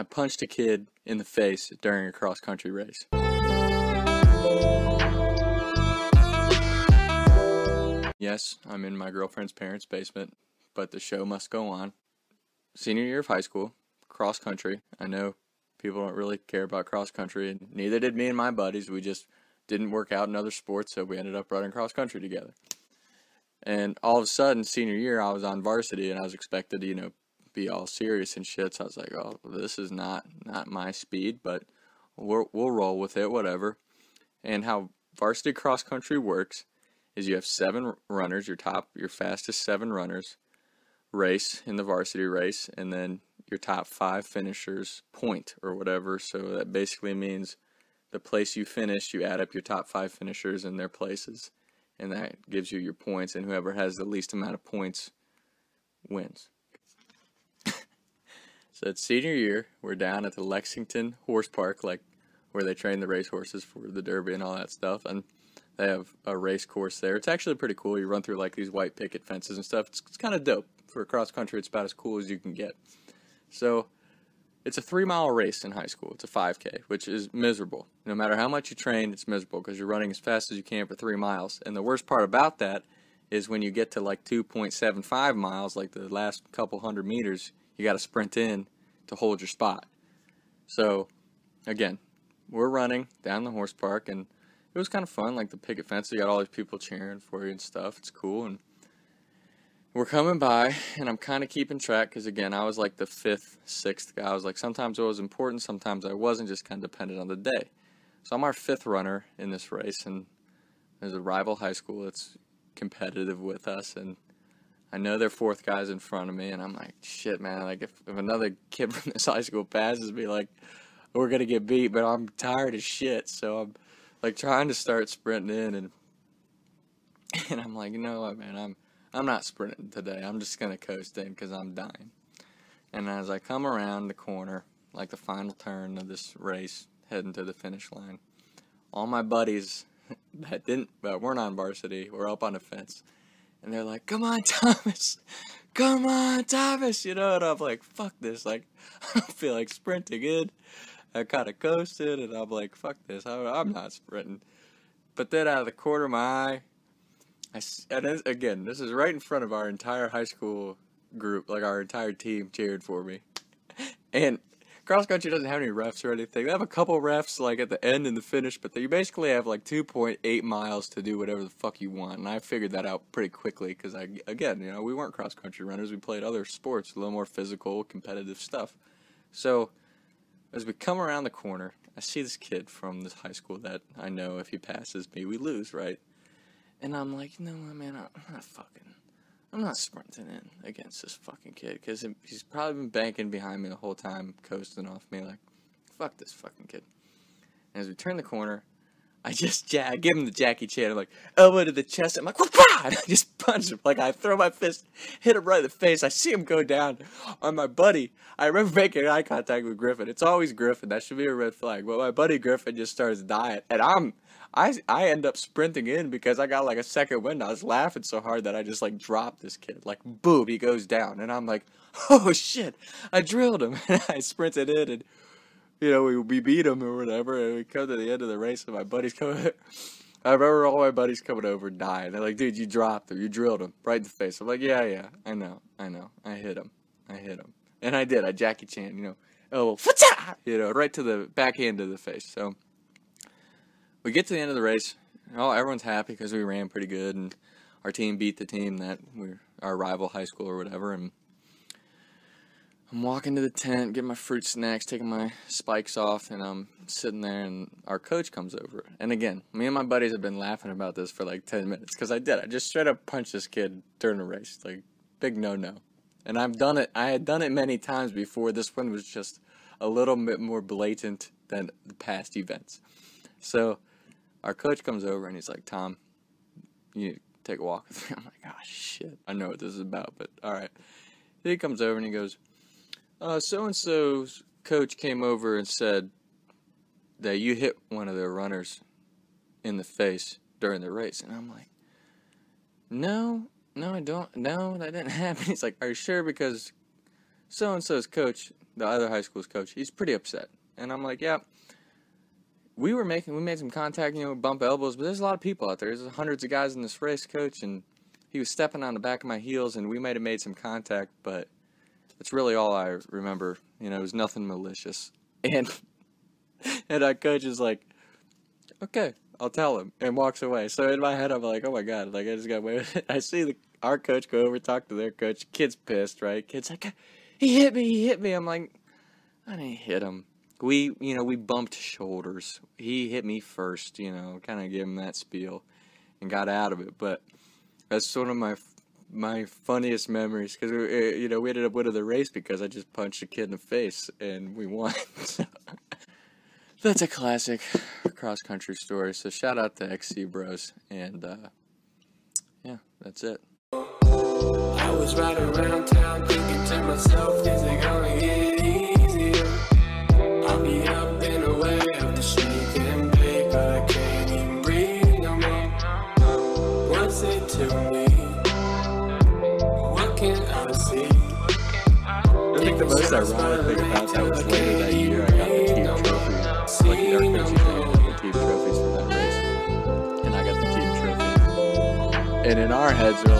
I punched a kid in the face during a cross country race. Yes, I'm in my girlfriend's parents' basement, but the show must go on. Senior year of high school, cross country. I know people don't really care about cross country, and neither did me and my buddies. We just didn't work out in other sports, so we ended up running cross country together. And all of a sudden, senior year, I was on varsity, and I was expected to, you know, be all serious and shit. So I was like, oh, this is not not my speed, but we'll we'll roll with it, whatever. And how varsity cross country works is you have seven runners, your top, your fastest seven runners race in the varsity race, and then your top five finishers point or whatever. So that basically means the place you finish, you add up your top five finishers and their places, and that gives you your points. And whoever has the least amount of points wins. So it's senior year. We're down at the Lexington Horse Park, like where they train the race horses for the Derby and all that stuff, and they have a race course there. It's actually pretty cool. You run through like these white picket fences and stuff. It's, it's kind of dope for cross country. It's about as cool as you can get. So it's a three mile race in high school. It's a 5K, which is miserable. No matter how much you train, it's miserable because you're running as fast as you can for three miles. And the worst part about that is when you get to like 2.75 miles, like the last couple hundred meters, you got to sprint in to hold your spot. So, again, we're running down the horse park, and it was kind of fun. Like the picket fence, you got all these people cheering for you and stuff. It's cool. And we're coming by and I'm kind of keeping track because again I was like the fifth, sixth guy. I was like sometimes it was important, sometimes I wasn't, just kind of depended on the day. So I'm our fifth runner in this race, and there's a rival high school that's competitive with us, and I know they're fourth guys in front of me, and I'm like, shit, man. Like if, if another kid from this high school passes me, like we're gonna get beat, but I'm tired as shit, so I'm like trying to start sprinting in, and and I'm like, you know what, man, I'm I'm not sprinting today. I'm just to coast in because I'm dying. And as I come around the corner, like the final turn of this race, heading to the finish line, all my buddies that didn't, that weren't on varsity, were up on the fence. And they're like, come on, Thomas. Come on, Thomas. You know, and I'm like, fuck this. Like, I don't feel like sprinting in. I kind of coasted, and I'm like, fuck this. I'm not sprinting. But then out of the corner of my eye, I, and again, this is right in front of our entire high school group, like our entire team cheered for me. And cross country doesn't have any refs or anything. They have a couple refs like at the end and the finish, but you basically have like 2.8 miles to do whatever the fuck you want. And I figured that out pretty quickly because I, again, you know, we weren't cross country runners. We played other sports, a little more physical, competitive stuff. So as we come around the corner, I see this kid from this high school that I know if he passes me, we lose, right? And I'm like, no, man, I'm not fucking, I'm not sprinting in against this fucking kid because he's probably been banking behind me the whole time, coasting off me like, fuck this fucking kid. And as we turn the corner, I just I give him the Jackie Chan. I'm like elbow to the chest. I'm like, Wah! and I just punch him. Like I throw my fist, hit him right in the face. I see him go down on my buddy. I remember making eye contact with Griffin. It's always Griffin. That should be a red flag. But my buddy Griffin just starts dying, and I'm I I end up sprinting in because I got like a second wind. I was laughing so hard that I just like dropped this kid. Like boom, he goes down, and I'm like, oh shit, I drilled him. And I sprinted in, and you know we we beat him or whatever, and we come to the end of the race, and my buddies come. I remember all my buddies coming over and dying. They're like, dude, you dropped him. You drilled him right in the face. I'm like, yeah, yeah, I know, I know. I hit him. I hit him. And I did. I Jackie Chan, you know, oh, you know, right to the backhand of the face. So we get to the end of the race. Oh, everyone's happy because we ran pretty good, and our team beat the team that we're our rival high school or whatever. And I'm walking to the tent, getting my fruit snacks, taking my spikes off, and I'm sitting there, and our coach comes over. And again, me and my buddies have been laughing about this for like 10 minutes because I did. I just straight up punched this kid during the race. Like, big no no. And I've done it, I had done it many times before. This one was just a little bit more blatant than the past events. So, our coach comes over and he's like, Tom, you take a walk with me. I'm like, oh shit, I know what this is about, but all right. He comes over and he goes, Uh, so and so's coach came over and said that you hit one of their runners in the face during the race. And I'm like, no, no, I don't. No, that didn't happen. He's like, are you sure? Because so and so's coach the other high school's coach, he's pretty upset. And I'm like, yeah. We were making, we made some contact, you know, bump elbows, but there's a lot of people out there. There's hundreds of guys in this race, coach, and he was stepping on the back of my heels, and we might have made some contact, but that's really all I remember. You know, it was nothing malicious. And and our coach is like, okay, I'll tell him, and walks away. So in my head, I'm like, oh my god, like I just got away with it. I see the our coach go over, talk to their coach. Kid's pissed, right? Kid's like, he hit me, he hit me. I'm like, I didn't hit him. We, you know, we bumped shoulders. He hit me first, you know, kind of gave him that spiel, and got out of it. But that's one of my my funniest memories because you know we ended up winning the race because I just punched a kid in the face and we won. That's a classic cross country story. So shout out to XC Bros and uh, yeah, that's it. I was riding around town thinking to myself, is it gonna get easier? I'll be up the most ironic thing about that was later that year I got the team trophy. Like the Archbishop got the team trophies for that race. And I got the team trophy. And in our heads we're like, yeah, yeah,